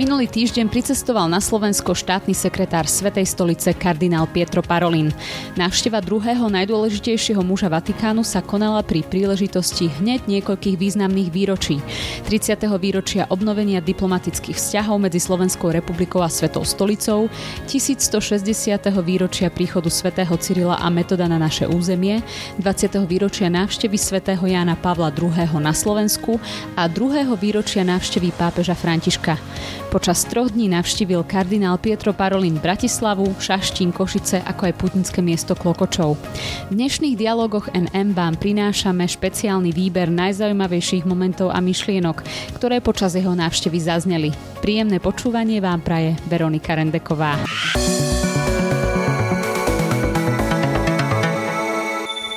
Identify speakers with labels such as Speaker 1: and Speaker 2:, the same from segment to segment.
Speaker 1: Minulý týždeň pricestoval na Slovensko štátny sekretár Svetej stolice kardinál Pietro Parolin. Návšteva druhého najdôležitejšieho muža Vatikánu sa konala pri príležitosti hneď niekoľkých významných výročí. 30. výročia obnovenia diplomatických vzťahov medzi Slovenskou republikou a Svetou stolicou, 1160. výročia príchodu svätého Cyrila a Metoda na naše územie, 20. výročia návštevy svätého Jána Pavla II. na Slovensku a 2. výročia návštevy pápeža Františka. Počas troch dní navštívil kardinál Pietro Parolin Bratislavu, Šaštín, Košice ako aj putnické miesto Klokočov. V dnešných dialogoch NM vám prinášame špeciálny výber najzaujímavejších momentov a myšlienok, ktoré počas jeho návštevy zazneli. Príjemné počúvanie vám praje Veronika Rendeková.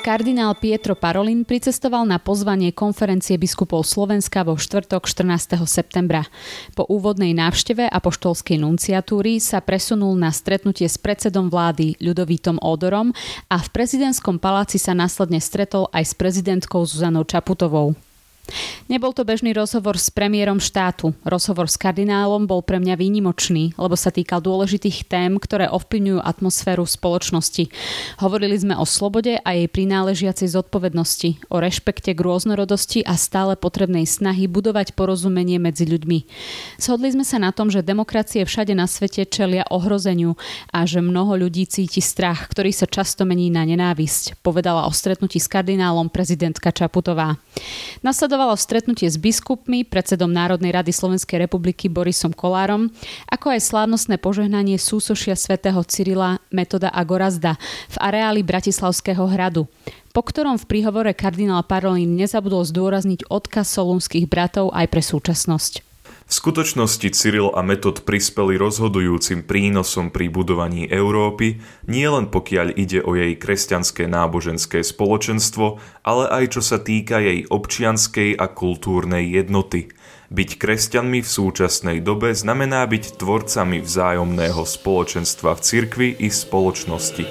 Speaker 1: Kardinál Pietro Parolin pricestoval na pozvanie konferencie biskupov Slovenska vo štvrtok 14. septembra. Po úvodnej návšteve apoštolskej nunciatúry sa presunul na stretnutie s predsedom vlády Ľudovítom Ódorom a v prezidentskom paláci sa následne stretol aj s prezidentkou Zuzanou Čaputovou. Nebol to bežný rozhovor s premiérom štátu. Rozhovor s kardinálom bol pre mňa výnimočný, lebo sa týkal dôležitých tém, ktoré ovplyvňujú atmosféru spoločnosti. Hovorili sme o slobode a jej prináležiacej zodpovednosti, o rešpekte k rôznorodosti a stále potrebnej snahy budovať porozumenie medzi ľuďmi. Shodli sme sa na tom, že demokracie všade na svete čelia ohrozeniu a že mnoho ľudí cíti strach, ktorý sa často mení na nenávisť, povedala o stretnutí s kardinálom prezidentka Čaputová. Nasledovalo Nasledovalo stretnutie s biskupmi, predsedom Národnej rady Slovenskej republiky Borisom Kolárom, ako aj slávnostné požehnanie súsošia svätého Cyrila Metoda a Gorazda v areáli Bratislavského hradu po ktorom v príhovore kardinál Parolin nezabudol zdôrazniť odkaz solúnskych bratov aj pre súčasnosť.
Speaker 2: V skutočnosti Cyril a Metod prispeli rozhodujúcim prínosom pri budovaní Európy, nielen pokiaľ ide o jej kresťanské náboženské spoločenstvo, ale aj čo sa týka jej občianskej a kultúrnej jednoty. Byť kresťanmi v súčasnej dobe znamená byť tvorcami vzájomného spoločenstva v cirkvi i spoločnosti.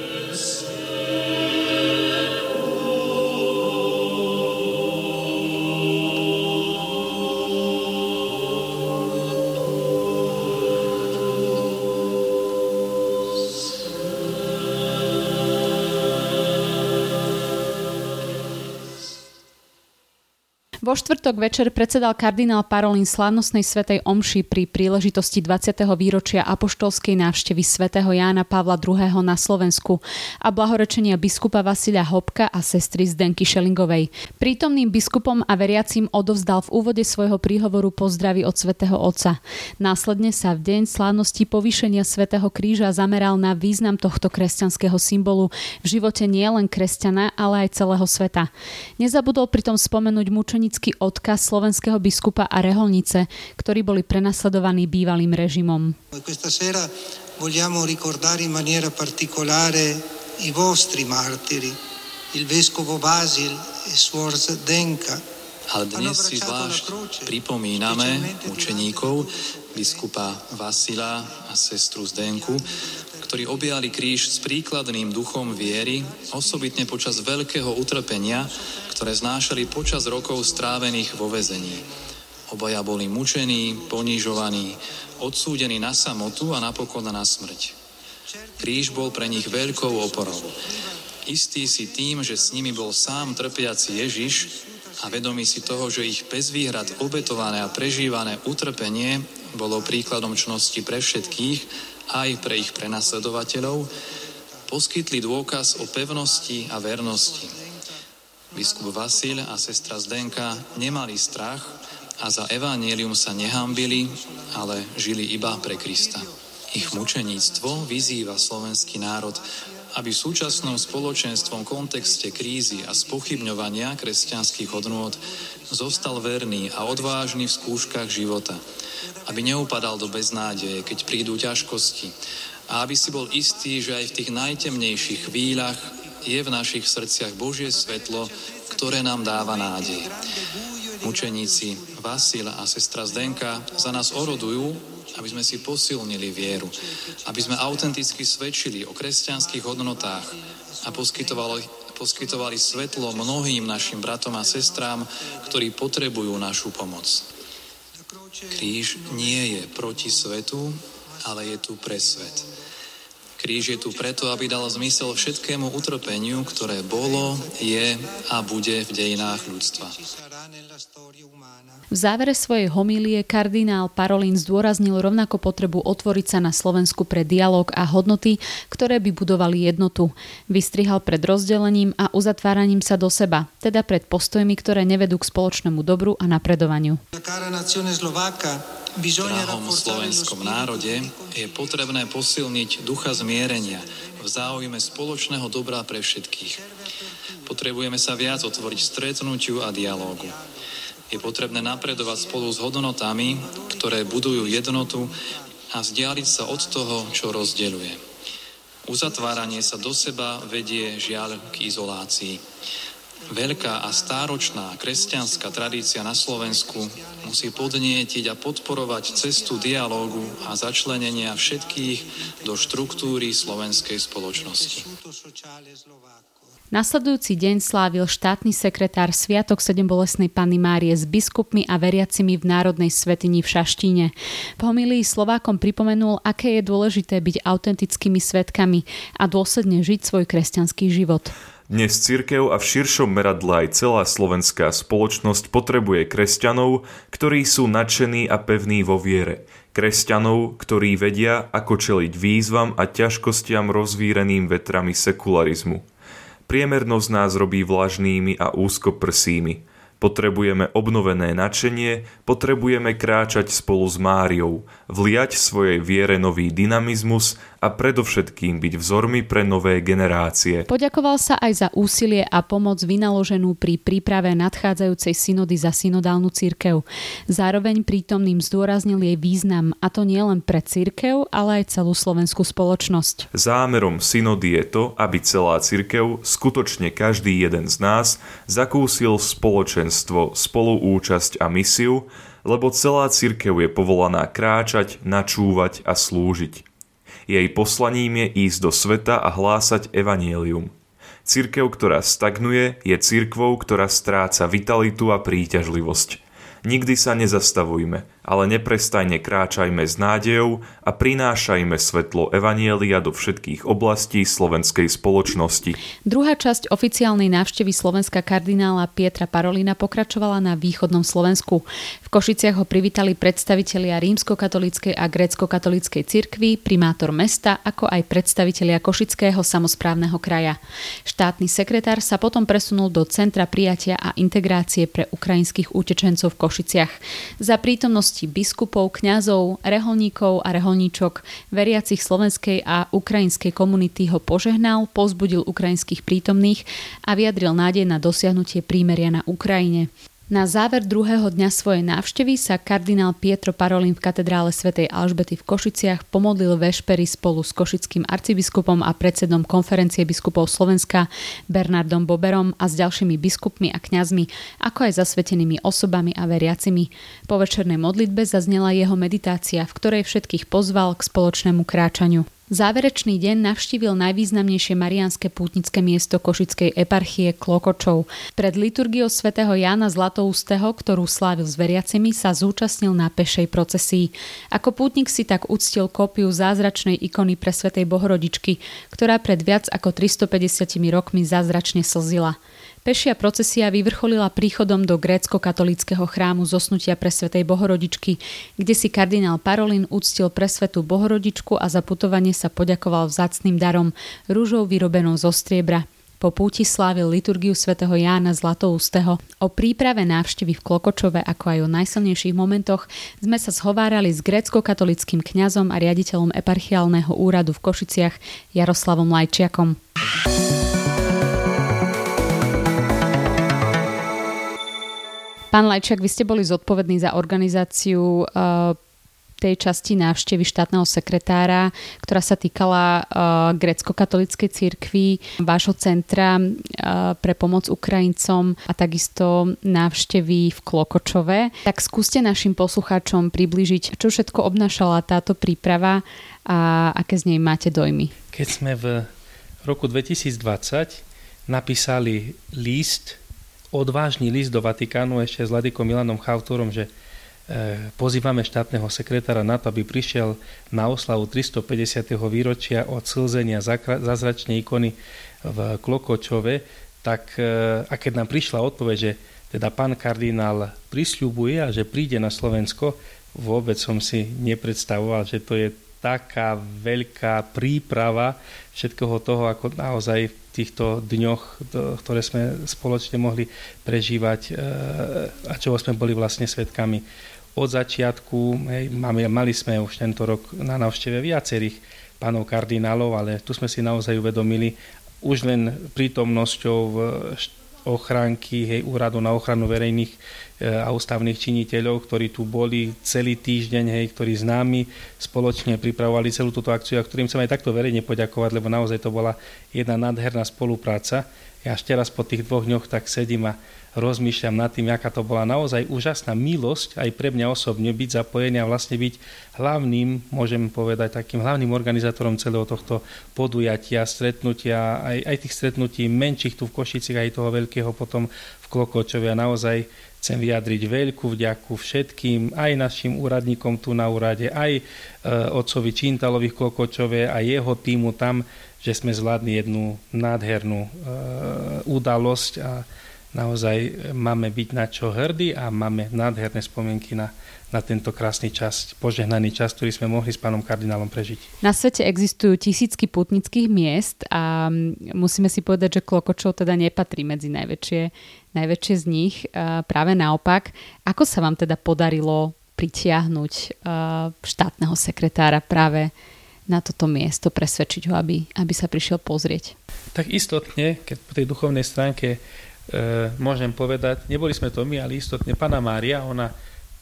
Speaker 1: Vo štvrtok večer predsedal kardinál Parolin slávnostnej svetej omši pri príležitosti 20. výročia apoštolskej návštevy svätého Jána Pavla II. na Slovensku a blahorečenia biskupa Vasilia Hopka a sestry Zdenky Šelingovej. Prítomným biskupom a veriacím odovzdal v úvode svojho príhovoru pozdravy od svätého Otca. Následne sa v deň slávnosti povýšenia svätého kríža zameral na význam tohto kresťanského symbolu v živote nielen kresťana, ale aj celého sveta. Nezabudol pritom spomenúť mučení ironický odkaz slovenského biskupa a reholnice, ktorí boli prenasledovaní bývalým režimom. Questa sera vogliamo ricordare in maniera particolare i vostri martiri, il vescovo Basil e Suor Zdenka,
Speaker 3: ale dnes si zvlášť pripomíname učeníkov, biskupa Vasila a sestru Zdenku, ktorí objali kríž s príkladným duchom viery, osobitne počas veľkého utrpenia, ktoré znášali počas rokov strávených vo vezení. Obaja boli mučení, ponižovaní, odsúdení na samotu a napokon na smrť. Kríž bol pre nich veľkou oporou. Istý si tým, že s nimi bol sám trpiaci Ježiš a vedomý si toho, že ich bez výhrad obetované a prežívané utrpenie bolo príkladom čnosti pre všetkých, aj pre ich prenasledovateľov, poskytli dôkaz o pevnosti a vernosti. Biskup Vasil a sestra Zdenka nemali strach a za evanílium sa nehambili, ale žili iba pre Krista. Ich mučeníctvo vyzýva slovenský národ, aby v súčasnom spoločenstvom kontexte krízy a spochybňovania kresťanských hodnôt zostal verný a odvážny v skúškach života – aby neupadal do beznádeje, keď prídu ťažkosti. A aby si bol istý, že aj v tých najtemnejších chvíľach je v našich srdciach Božie svetlo, ktoré nám dáva nádej. Mučeníci Vasil a sestra Zdenka za nás orodujú, aby sme si posilnili vieru, aby sme autenticky svedčili o kresťanských hodnotách a poskytovali, poskytovali svetlo mnohým našim bratom a sestrám, ktorí potrebujú našu pomoc. Kríž nie je proti svetu, ale je tu pre svet. Kríž je tu preto, aby dal zmysel všetkému utrpeniu, ktoré bolo, je a bude v dejinách ľudstva.
Speaker 1: V závere svojej homílie kardinál Parolin zdôraznil rovnako potrebu otvoriť sa na Slovensku pre dialog a hodnoty, ktoré by budovali jednotu. Vystrihal pred rozdelením a uzatváraním sa do seba, teda pred postojmi, ktoré nevedú k spoločnému dobru a napredovaniu.
Speaker 3: V drahom slovenskom národe je potrebné posilniť ducha zmierenia v záujme spoločného dobra pre všetkých. Potrebujeme sa viac otvoriť stretnutiu a dialógu je potrebné napredovať spolu s hodnotami, ktoré budujú jednotu a vzdialiť sa od toho, čo rozdeľuje. Uzatváranie sa do seba vedie žiaľ k izolácii. Veľká a stáročná kresťanská tradícia na Slovensku musí podnietiť a podporovať cestu dialógu a začlenenia všetkých do štruktúry slovenskej spoločnosti.
Speaker 1: Nasledujúci deň slávil štátny sekretár Sviatok sedem bolesnej Panny Márie s biskupmi a veriacimi v Národnej svetini v Šaštíne. V homilii Slovákom pripomenul, aké je dôležité byť autentickými svetkami a dôsledne žiť svoj kresťanský život.
Speaker 2: Dnes církev a v širšom meradle aj celá slovenská spoločnosť potrebuje kresťanov, ktorí sú nadšení a pevní vo viere. Kresťanov, ktorí vedia, ako čeliť výzvam a ťažkostiam rozvíreným vetrami sekularizmu. Priemernosť nás robí vlažnými a úzkoprsými. Potrebujeme obnovené nadšenie, potrebujeme kráčať spolu s Máriou, vliať svojej viere nový dynamizmus a predovšetkým byť vzormi pre nové generácie.
Speaker 1: Poďakoval sa aj za úsilie a pomoc vynaloženú pri príprave nadchádzajúcej synody za synodálnu církev. Zároveň prítomným zdôraznil jej význam, a to nielen pre církev, ale aj celú slovenskú spoločnosť.
Speaker 2: Zámerom synody je to, aby celá církev, skutočne každý jeden z nás, zakúsil spoločenstvo, spoluúčasť a misiu, lebo celá církev je povolaná kráčať, načúvať a slúžiť. Jej poslaním je ísť do sveta a hlásať evanielium. Církev, ktorá stagnuje, je církvou, ktorá stráca vitalitu a príťažlivosť. Nikdy sa nezastavujme, ale neprestajne kráčajme s nádejou a prinášajme svetlo Evanielia do všetkých oblastí slovenskej spoločnosti.
Speaker 1: Druhá časť oficiálnej návštevy Slovenska kardinála Pietra Parolina pokračovala na východnom Slovensku. V Košiciach ho privítali predstavitelia rímskokatolíckej a grécko-katolíckej cirkvi, primátor mesta, ako aj predstavitelia Košického samozprávneho kraja. Štátny sekretár sa potom presunul do Centra prijatia a integrácie pre ukrajinských utečencov v Košiciach. Za prítomnosť prítomnosti biskupov, kňazov, reholníkov a reholníčok veriacich slovenskej a ukrajinskej komunity ho požehnal, pozbudil ukrajinských prítomných a vyjadril nádej na dosiahnutie prímeria na Ukrajine. Na záver druhého dňa svojej návštevy sa kardinál Pietro Parolin v katedrále svätej Alžbety v Košiciach pomodlil vešpery spolu s košickým arcibiskupom a predsedom konferencie biskupov Slovenska Bernardom Boberom a s ďalšími biskupmi a kňazmi, ako aj zasvetenými osobami a veriacimi. Po večernej modlitbe zaznela jeho meditácia, v ktorej všetkých pozval k spoločnému kráčaniu. Záverečný deň navštívil najvýznamnejšie marianské pútnické miesto Košickej eparchie Klokočov. Pred liturgiou svätého Jána Zlatoustého, ktorú slávil s veriacimi, sa zúčastnil na pešej procesii. Ako pútnik si tak uctil kópiu zázračnej ikony pre svätej Bohorodičky, ktorá pred viac ako 350 rokmi zázračne slzila. Pešia procesia vyvrcholila príchodom do grécko-katolického chrámu zosnutia pre svetej Bohorodičky, kde si kardinál Parolin úctil pre svetu Bohorodičku a za putovanie sa poďakoval vzácným darom, rúžou vyrobenou zo striebra. Po púti slávil liturgiu svätého Jána Zlatoustého. O príprave návštevy v Klokočove, ako aj o najsilnejších momentoch, sme sa zhovárali s grécko-katolickým kňazom a riaditeľom eparchiálneho úradu v Košiciach Jaroslavom Lajčiakom. Pán Lajčák, vy ste boli zodpovední za organizáciu uh, tej časti návštevy štátneho sekretára, ktorá sa týkala uh, grecko-katolíckej cirkvi, vášho centra uh, pre pomoc Ukrajincom a takisto návštevy v Klokočove. Tak skúste našim poslucháčom približiť, čo všetko obnášala táto príprava a aké z nej máte dojmy.
Speaker 4: Keď sme v roku 2020 napísali list odvážny list do Vatikánu ešte s Ladikom Milanom Chautorom, že pozývame štátneho sekretára na to, aby prišiel na oslavu 350. výročia od slzenia zázračnej ikony v Klokočove, tak e, a keď nám prišla odpoveď, že teda pán kardinál prisľubuje a že príde na Slovensko, vôbec som si nepredstavoval, že to je taká veľká príprava všetkoho toho, ako naozaj v týchto dňoch, ktoré sme spoločne mohli prežívať e, a čoho sme boli vlastne svetkami od začiatku. Hej, mali sme už tento rok na návšteve viacerých pánov kardinálov, ale tu sme si naozaj uvedomili už len prítomnosťou ochránky hej, úradu na ochranu verejných a ústavných činiteľov, ktorí tu boli celý týždeň, hej, ktorí s nami spoločne pripravovali celú túto akciu a ktorým chcem aj takto verejne poďakovať, lebo naozaj to bola jedna nádherná spolupráca. Ja ešte raz po tých dvoch dňoch tak sedím a rozmýšľam nad tým, aká to bola naozaj úžasná milosť aj pre mňa osobne byť zapojený a vlastne byť hlavným, môžem povedať, takým hlavným organizátorom celého tohto podujatia, stretnutia, aj, aj tých stretnutí menších tu v Košicích, aj toho veľkého potom v Klokočove a naozaj chcem vyjadriť veľkú vďaku všetkým, aj našim úradníkom tu na úrade, aj e, otcovi Čintalovi Klokočove a jeho týmu tam, že sme zvládli jednu nádhernú e, udalosť a naozaj máme byť na čo hrdí a máme nádherné spomienky na, na tento krásny čas, požehnaný čas, ktorý sme mohli s pánom kardinálom prežiť.
Speaker 1: Na svete existujú tisícky putnických miest a musíme si povedať, že Klokočov teda nepatrí medzi najväčšie, najväčšie z nich. Práve naopak, ako sa vám teda podarilo pritiahnuť štátneho sekretára práve na toto miesto, presvedčiť ho, aby, aby sa prišiel pozrieť?
Speaker 4: Tak istotne, keď po tej duchovnej stránke môžem povedať, neboli sme to my, ale istotne Pana Mária, ona,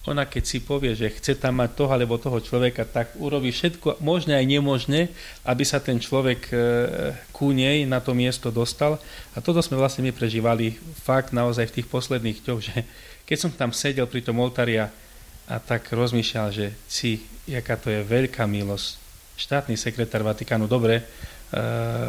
Speaker 4: ona keď si povie, že chce tam mať toho alebo toho človeka, tak urobí všetko možné aj nemožné, aby sa ten človek e, ku nej na to miesto dostal. A toto sme vlastne my prežívali fakt naozaj v tých posledných dňoch, že keď som tam sedel pri tom oltári a, a tak rozmýšľal, že si, jaká to je veľká milosť. Štátny sekretár Vatikánu, dobre, e,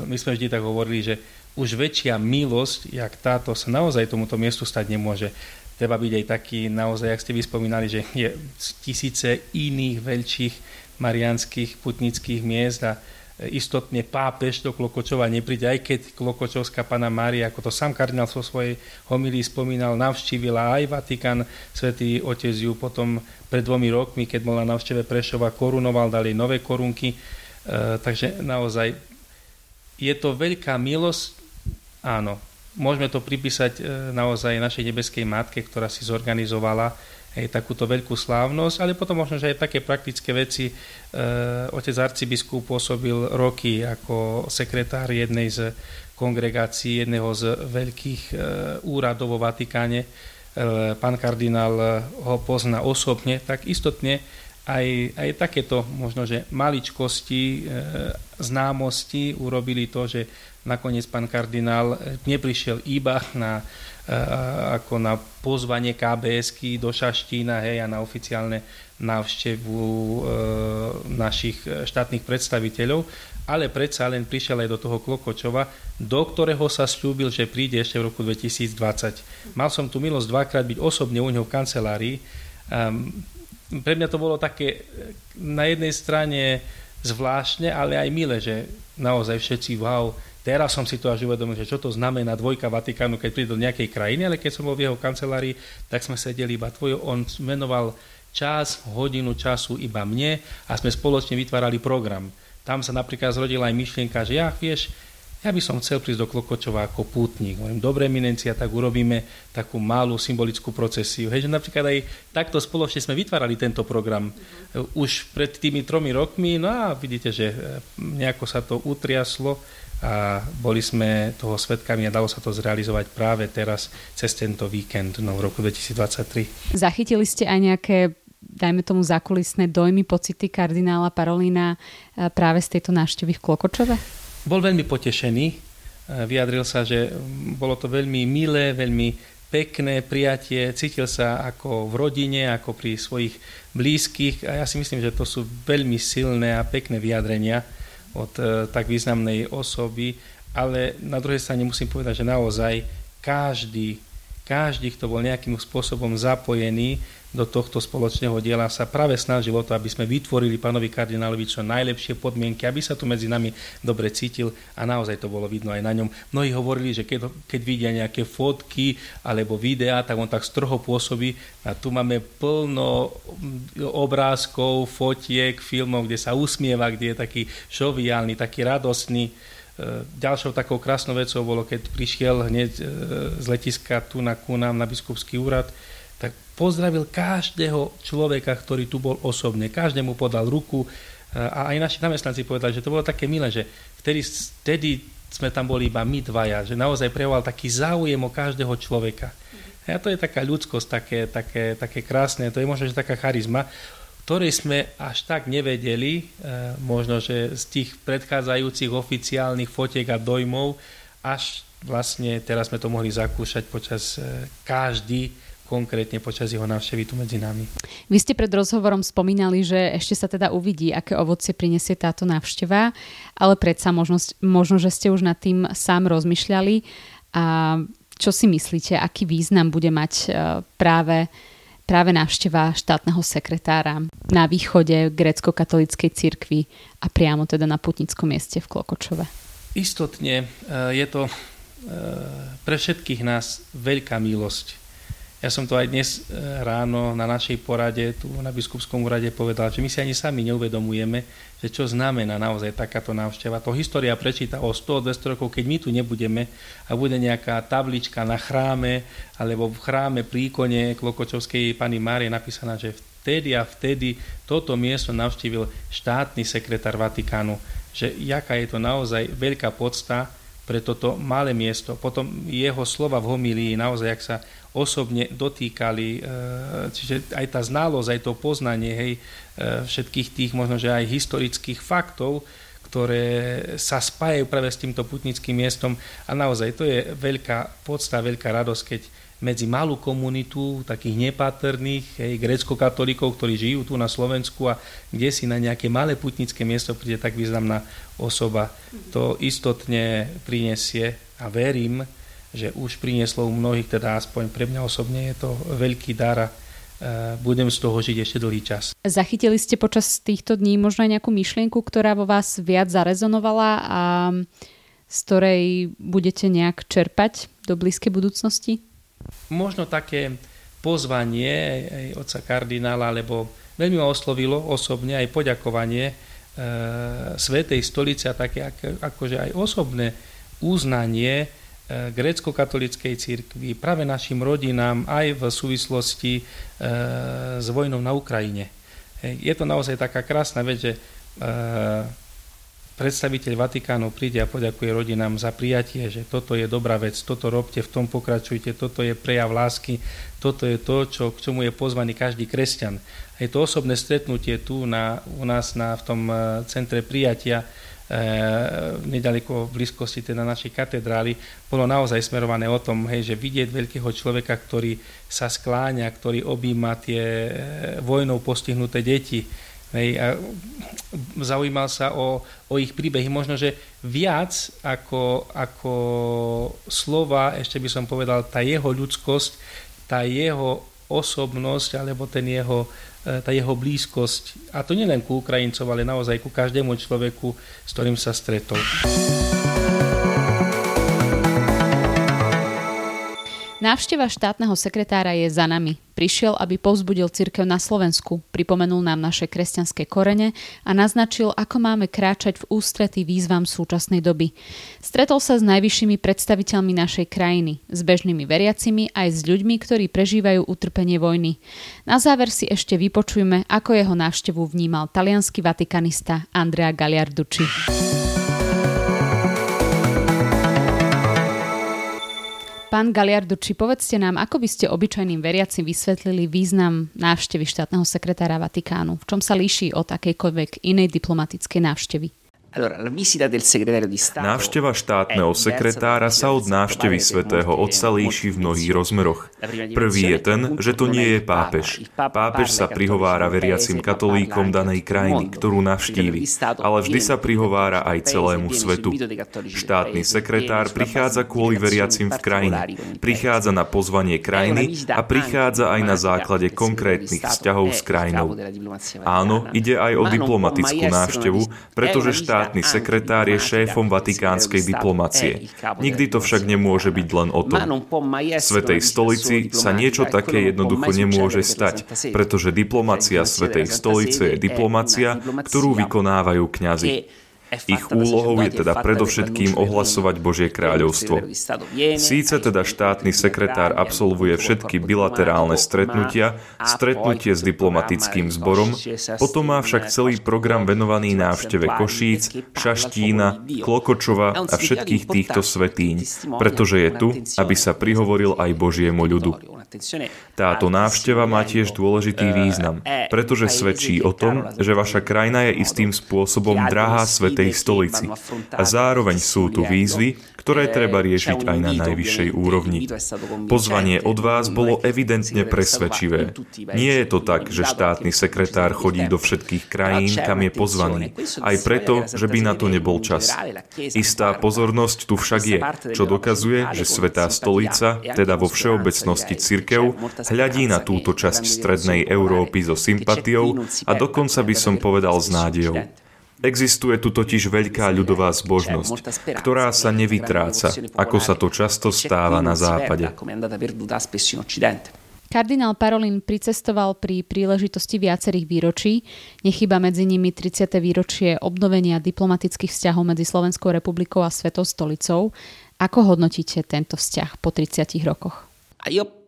Speaker 4: my sme vždy tak hovorili, že už väčšia milosť, jak táto, sa naozaj tomuto miestu stať nemôže. Treba byť aj taký, naozaj, ak ste vyspomínali, že je tisíce iných veľkých marianských putnických miest a istotne pápež do Klokočova nepríde, aj keď Klokočovská pana Mária, ako to sám kardinál vo svojej homilii spomínal, navštívila aj Vatikán, svätý Otec ju potom pred dvomi rokmi, keď bol na navšteve Prešova, korunoval, dali nové korunky, e, takže naozaj je to veľká milosť Áno, môžeme to pripísať e, naozaj našej nebeskej matke, ktorá si zorganizovala aj takúto veľkú slávnosť, ale potom možno, že aj také praktické veci. E, otec arcibiskup pôsobil roky ako sekretár jednej z kongregácií, jedného z veľkých e, úradov vo Vatikáne. Pán kardinál ho pozná osobne, tak istotne aj, aj takéto možno, že maličkosti, známosti urobili to, že nakoniec pán kardinál neprišiel iba na, ako na pozvanie kbs do Šaštína hej, a na oficiálne návštevu e, našich štátnych predstaviteľov, ale predsa len prišiel aj do toho Klokočova, do ktorého sa slúbil, že príde ešte v roku 2020. Mal som tu milosť dvakrát byť osobne u neho v kancelárii. Um, pre mňa to bolo také na jednej strane zvláštne, ale aj milé, že naozaj všetci, wow, Teraz som si to až uvedomil, že čo to znamená dvojka Vatikánu, keď príde do nejakej krajiny, ale keď som bol v jeho kancelárii, tak sme sedeli iba tvojo, on menoval čas, hodinu času iba mne a sme spoločne vytvárali program. Tam sa napríklad zrodila aj myšlienka, že ja, vieš, ja by som chcel prísť do Klokočova ako pútnik. Hovorím, dobre eminencia, tak urobíme takú malú symbolickú procesiu. Hej, že napríklad aj takto spoločne sme vytvárali tento program už pred tými tromi rokmi, no a vidíte, že nejako sa to utriaslo a boli sme toho svetkami a dalo sa to zrealizovať práve teraz cez tento víkend no, v roku 2023.
Speaker 1: Zachytili ste aj nejaké dajme tomu zakulisné dojmy, pocity kardinála Parolína e, práve z tejto návštevy v Klokočove?
Speaker 4: Bol veľmi potešený. E, vyjadril sa, že bolo to veľmi milé, veľmi pekné prijatie, cítil sa ako v rodine, ako pri svojich blízkych. A ja si myslím, že to sú veľmi silné a pekné vyjadrenia od e, tak významnej osoby, ale na druhej strane musím povedať, že naozaj každý, každý, kto bol nejakým spôsobom zapojený do tohto spoločného diela sa práve snažil o to, aby sme vytvorili pánovi kardinálovi čo najlepšie podmienky, aby sa tu medzi nami dobre cítil a naozaj to bolo vidno aj na ňom. Mnohí hovorili, že keď, keď vidia nejaké fotky alebo videá, tak on tak stroho pôsobí a tu máme plno obrázkov, fotiek, filmov, kde sa usmieva, kde je taký šoviálny, taký radostný. E, ďalšou takou krásnou vecou bolo, keď prišiel hneď e, z letiska tu na, ku na biskupský úrad, pozdravil každého človeka, ktorý tu bol osobne. Každému podal ruku e, a aj naši zamestnanci povedali, že to bolo také milé, že vtedy, vtedy sme tam boli iba my dvaja, že naozaj prejoval taký záujem o každého človeka. A to je taká ľudskosť, také, také, také krásne, to je možno, že taká charizma ktorej sme až tak nevedeli, e, možno, že z tých predchádzajúcich oficiálnych fotiek a dojmov, až vlastne teraz sme to mohli zakúšať počas e, každý konkrétne počas jeho návštevy tu medzi nami.
Speaker 1: Vy ste pred rozhovorom spomínali, že ešte sa teda uvidí, aké ovocie prinesie táto návšteva, ale predsa možno, možno že ste už nad tým sám rozmýšľali. A čo si myslíte, aký význam bude mať e, práve práve návšteva štátneho sekretára na východe grécko-katolíckej cirkvi a priamo teda na putnickom mieste v Klokočove.
Speaker 4: Istotne e, je to e, pre všetkých nás veľká milosť ja som to aj dnes e, ráno na našej porade tu na biskupskom úrade povedal, že my si ani sami neuvedomujeme, že čo znamená naozaj takáto návšteva. To história prečíta o 100-200 rokov, keď my tu nebudeme a bude nejaká tablička na chráme alebo v chráme pri ikone Klokočovskej pani Márie napísaná, že vtedy a vtedy toto miesto navštívil štátny sekretár Vatikánu, že jaká je to naozaj veľká podsta pre toto malé miesto. Potom jeho slova v homílii naozaj, ak sa osobne dotýkali, e, čiže aj tá znalosť, aj to poznanie hej, e, všetkých tých možno, aj historických faktov, ktoré sa spájajú práve s týmto putnickým miestom a naozaj to je veľká podsta, veľká radosť, keď medzi malú komunitu takých nepatrných hej, grecko-katolíkov, ktorí žijú tu na Slovensku a kde si na nejaké malé putnické miesto príde tak významná osoba. To istotne prinesie a verím, že už prinieslo u mnohých, teda aspoň pre mňa osobne je to veľký dar a e, budem z toho žiť ešte dlhý čas.
Speaker 1: Zachytili ste počas týchto dní možno aj nejakú myšlienku, ktorá vo vás viac zarezonovala a z ktorej budete nejak čerpať do blízkej budúcnosti?
Speaker 4: Možno také pozvanie aj oca kardinála, lebo veľmi ma oslovilo osobne aj poďakovanie e, Svetej stolice a také ako, akože aj osobné uznanie grécko-katolíckej církvi, práve našim rodinám aj v súvislosti e, s vojnou na Ukrajine. Je to naozaj taká krásna vec, že e, predstaviteľ Vatikánu príde a poďakuje rodinám za prijatie, že toto je dobrá vec, toto robte, v tom pokračujte, toto je prejav lásky, toto je to, čo, k čomu je pozvaný každý kresťan. Je to osobné stretnutie tu na, u nás na, v tom centre prijatia, nedaleko v blízkosti teda našej katedrály, bolo naozaj smerované o tom, hej, že vidieť veľkého človeka, ktorý sa skláňa, ktorý objíma tie eh, vojnou postihnuté deti, hej, a zaujímal sa o, o ich príbehy, možno, že viac ako, ako slova, ešte by som povedal, tá jeho ľudskosť, tá jeho osobnosť alebo ten jeho tá jeho blízkosť. A to nielen ku Ukrajincov, ale naozaj ku každému človeku, s ktorým sa stretol.
Speaker 1: Návšteva štátneho sekretára je za nami. Prišiel, aby povzbudil cirkev na Slovensku, pripomenul nám naše kresťanské korene a naznačil, ako máme kráčať v ústretí výzvam súčasnej doby. Stretol sa s najvyššími predstaviteľmi našej krajiny, s bežnými veriacimi aj s ľuďmi, ktorí prežívajú utrpenie vojny. Na záver si ešte vypočujme, ako jeho návštevu vnímal talianský vatikanista Andrea Gagliarducci. Pán Galiardo, či povedzte nám, ako by ste obyčajným veriacim vysvetlili význam návštevy štátneho sekretára Vatikánu? V čom sa líši od akejkoľvek inej diplomatickej návštevy?
Speaker 2: Návšteva štátneho sekretára sa od návštevy svätého Otca líši v mnohých rozmeroch. Prvý je ten, že to nie je pápež. Pápež sa prihovára veriacim katolíkom danej krajiny, ktorú navštívi, ale vždy sa prihovára aj celému svetu. Štátny sekretár prichádza kvôli veriacim v krajine, prichádza na pozvanie krajiny a prichádza aj na základe konkrétnych vzťahov s krajinou. Áno, ide aj o diplomatickú návštevu, pretože štát štátny sekretár je šéfom vatikánskej diplomacie. Nikdy to však nemôže byť len o tom. V Svetej stolici sa niečo také jednoducho nemôže stať, pretože diplomacia Svetej stolice je diplomacia, ktorú vykonávajú kňazi. Ich úlohou je teda predovšetkým ohlasovať Božie kráľovstvo. Síce teda štátny sekretár absolvuje všetky bilaterálne stretnutia, stretnutie s diplomatickým zborom, potom má však celý program venovaný návšteve Košíc, Šaštína, Klokočova a všetkých týchto svetíň, pretože je tu, aby sa prihovoril aj Božiemu ľudu. Táto návšteva má tiež dôležitý význam, pretože svedčí o tom, že vaša krajina je istým spôsobom drahá Svetej stolici. A zároveň sú tu výzvy, ktoré treba riešiť aj na najvyššej úrovni. Pozvanie od vás bolo evidentne presvedčivé. Nie je to tak, že štátny sekretár chodí do všetkých krajín, kam je pozvaný. Aj preto, že by na to nebol čas. Istá pozornosť tu však je, čo dokazuje, že Svetá stolica, teda vo všeobecnosti cirkev, hľadí na túto časť strednej Európy so sympatiou a dokonca by som povedal s nádejou. Existuje tu totiž veľká ľudová zbožnosť, ktorá sa nevytráca, ako sa to často stáva na západe.
Speaker 1: Kardinál Parolin pricestoval pri príležitosti viacerých výročí, nechyba medzi nimi 30. výročie obnovenia diplomatických vzťahov medzi Slovenskou republikou a Svetou stolicou. Ako hodnotíte tento vzťah po 30 rokoch?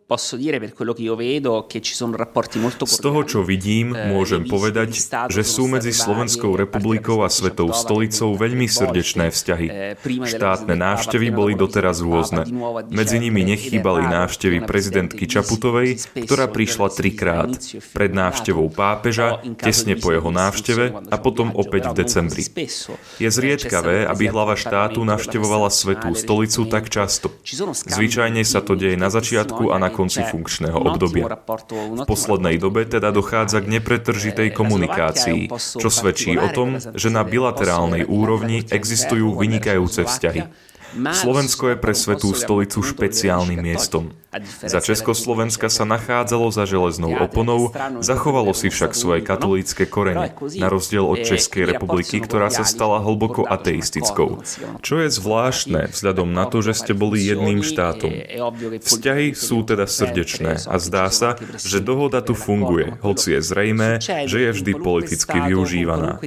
Speaker 2: Posso dire per quello che io vedo che ci sono rapporti molto Z toho, čo vidím, eh, môžem povedať, že sú medzi Slovenskou republikou a Svetou stolicou veľmi srdečné vzťahy. Eh, Štátne návštevy boli doteraz rôzne. Medzi nimi nechýbali návštevy prezidentky Čaputovej, ktorá prišla trikrát. Pred návštevou pápeža, tesne po jeho návšteve a potom opäť v decembri. Je zriedkavé, aby hlava štátu navštevovala Svetú stolicu tak často. Zvyčajne sa to deje na začiatku a na konci funkčného obdobia. V poslednej dobe teda dochádza k nepretržitej komunikácii, čo svedčí o tom, že na bilaterálnej úrovni existujú vynikajúce vzťahy. Slovensko je pre Svetú stolicu špeciálnym miestom. Za Československa sa nachádzalo za železnou oponou, zachovalo si však svoje katolícke korene, na rozdiel od Českej republiky, ktorá sa stala hlboko ateistickou. Čo je zvláštne vzhľadom na to, že ste boli jedným štátom. Vzťahy sú teda srdečné a zdá sa, že dohoda tu funguje, hoci je zrejmé, že je vždy politicky využívaná.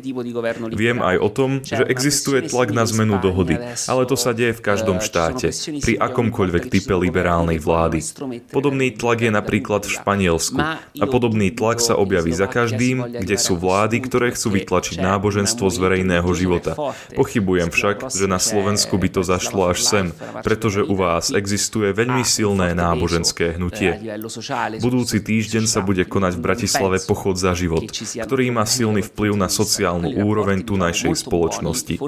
Speaker 2: Viem aj o tom, že existuje tlak na zmenu dohody, ale to sa deje v každom štáte, pri akomkoľvek type liberálnej vlády. Podobný tlak je napríklad v Španielsku a podobný tlak sa objaví za každým, kde sú vlády, ktoré chcú vytlačiť náboženstvo z verejného života. Pochybujem však, že na Slovensku by to zašlo až sem, pretože u vás existuje veľmi silné náboženské hnutie. Budúci týždeň sa bude konať v Bratislave pochod za život, ktorý má silný vplyv na sociálnu úroveň tunajšej spoločnosti.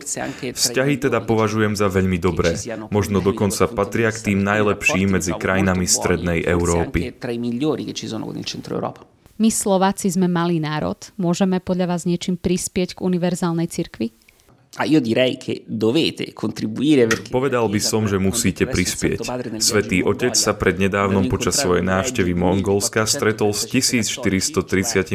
Speaker 2: Vzťahy teda považujem za veľmi dobré dobré. Možno dokonca patria k tým najlepším medzi krajinami Strednej Európy.
Speaker 1: My Slováci sme malý národ. Môžeme podľa vás niečím prispieť k univerzálnej cirkvi?
Speaker 2: Povedal by som, že musíte prispieť. Svetý Otec sa prednedávnom počas svojej návštevy Mongolska stretol s 1435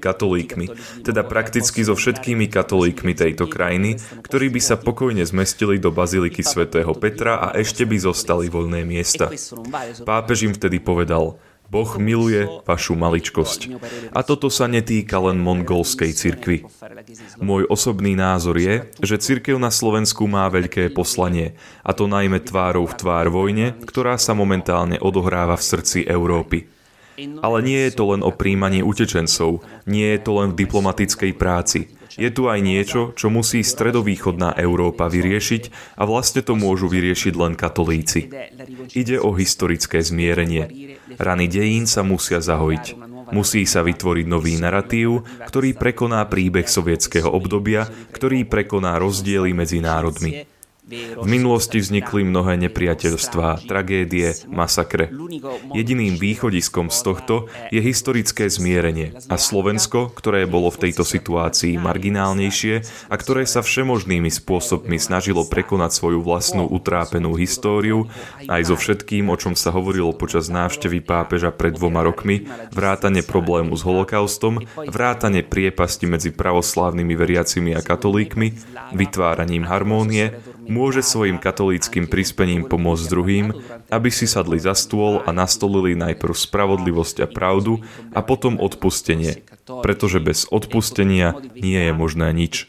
Speaker 2: katolíkmi, teda prakticky so všetkými katolíkmi tejto krajiny, ktorí by sa pokojne zmestili do baziliky svätého Petra a ešte by zostali voľné miesta. Pápež im vtedy povedal, Boh miluje vašu maličkosť. A toto sa netýka len mongolskej cirkvi. Môj osobný názor je, že cirkev na Slovensku má veľké poslanie, a to najmä tvárou v tvár vojne, ktorá sa momentálne odohráva v srdci Európy. Ale nie je to len o príjmaní utečencov, nie je to len v diplomatickej práci. Je tu aj niečo, čo musí stredovýchodná Európa vyriešiť a vlastne to môžu vyriešiť len katolíci. Ide o historické zmierenie. Rany dejín sa musia zahojiť. Musí sa vytvoriť nový narratív, ktorý prekoná príbeh sovietského obdobia, ktorý prekoná rozdiely medzi národmi. V minulosti vznikli mnohé nepriateľstvá, tragédie, masakre. Jediným východiskom z tohto je historické zmierenie a Slovensko, ktoré bolo v tejto situácii marginálnejšie a ktoré sa všemožnými spôsobmi snažilo prekonať svoju vlastnú utrápenú históriu, aj so všetkým, o čom sa hovorilo počas návštevy pápeža pred dvoma rokmi, vrátane problému s holokaustom, vrátane priepasti medzi pravoslávnymi veriacimi a katolíkmi, vytváraním harmónie, môže svojim katolíckým prispením pomôcť druhým, aby si sadli za stôl a nastolili najprv spravodlivosť a pravdu a potom odpustenie, pretože bez odpustenia nie je možné nič.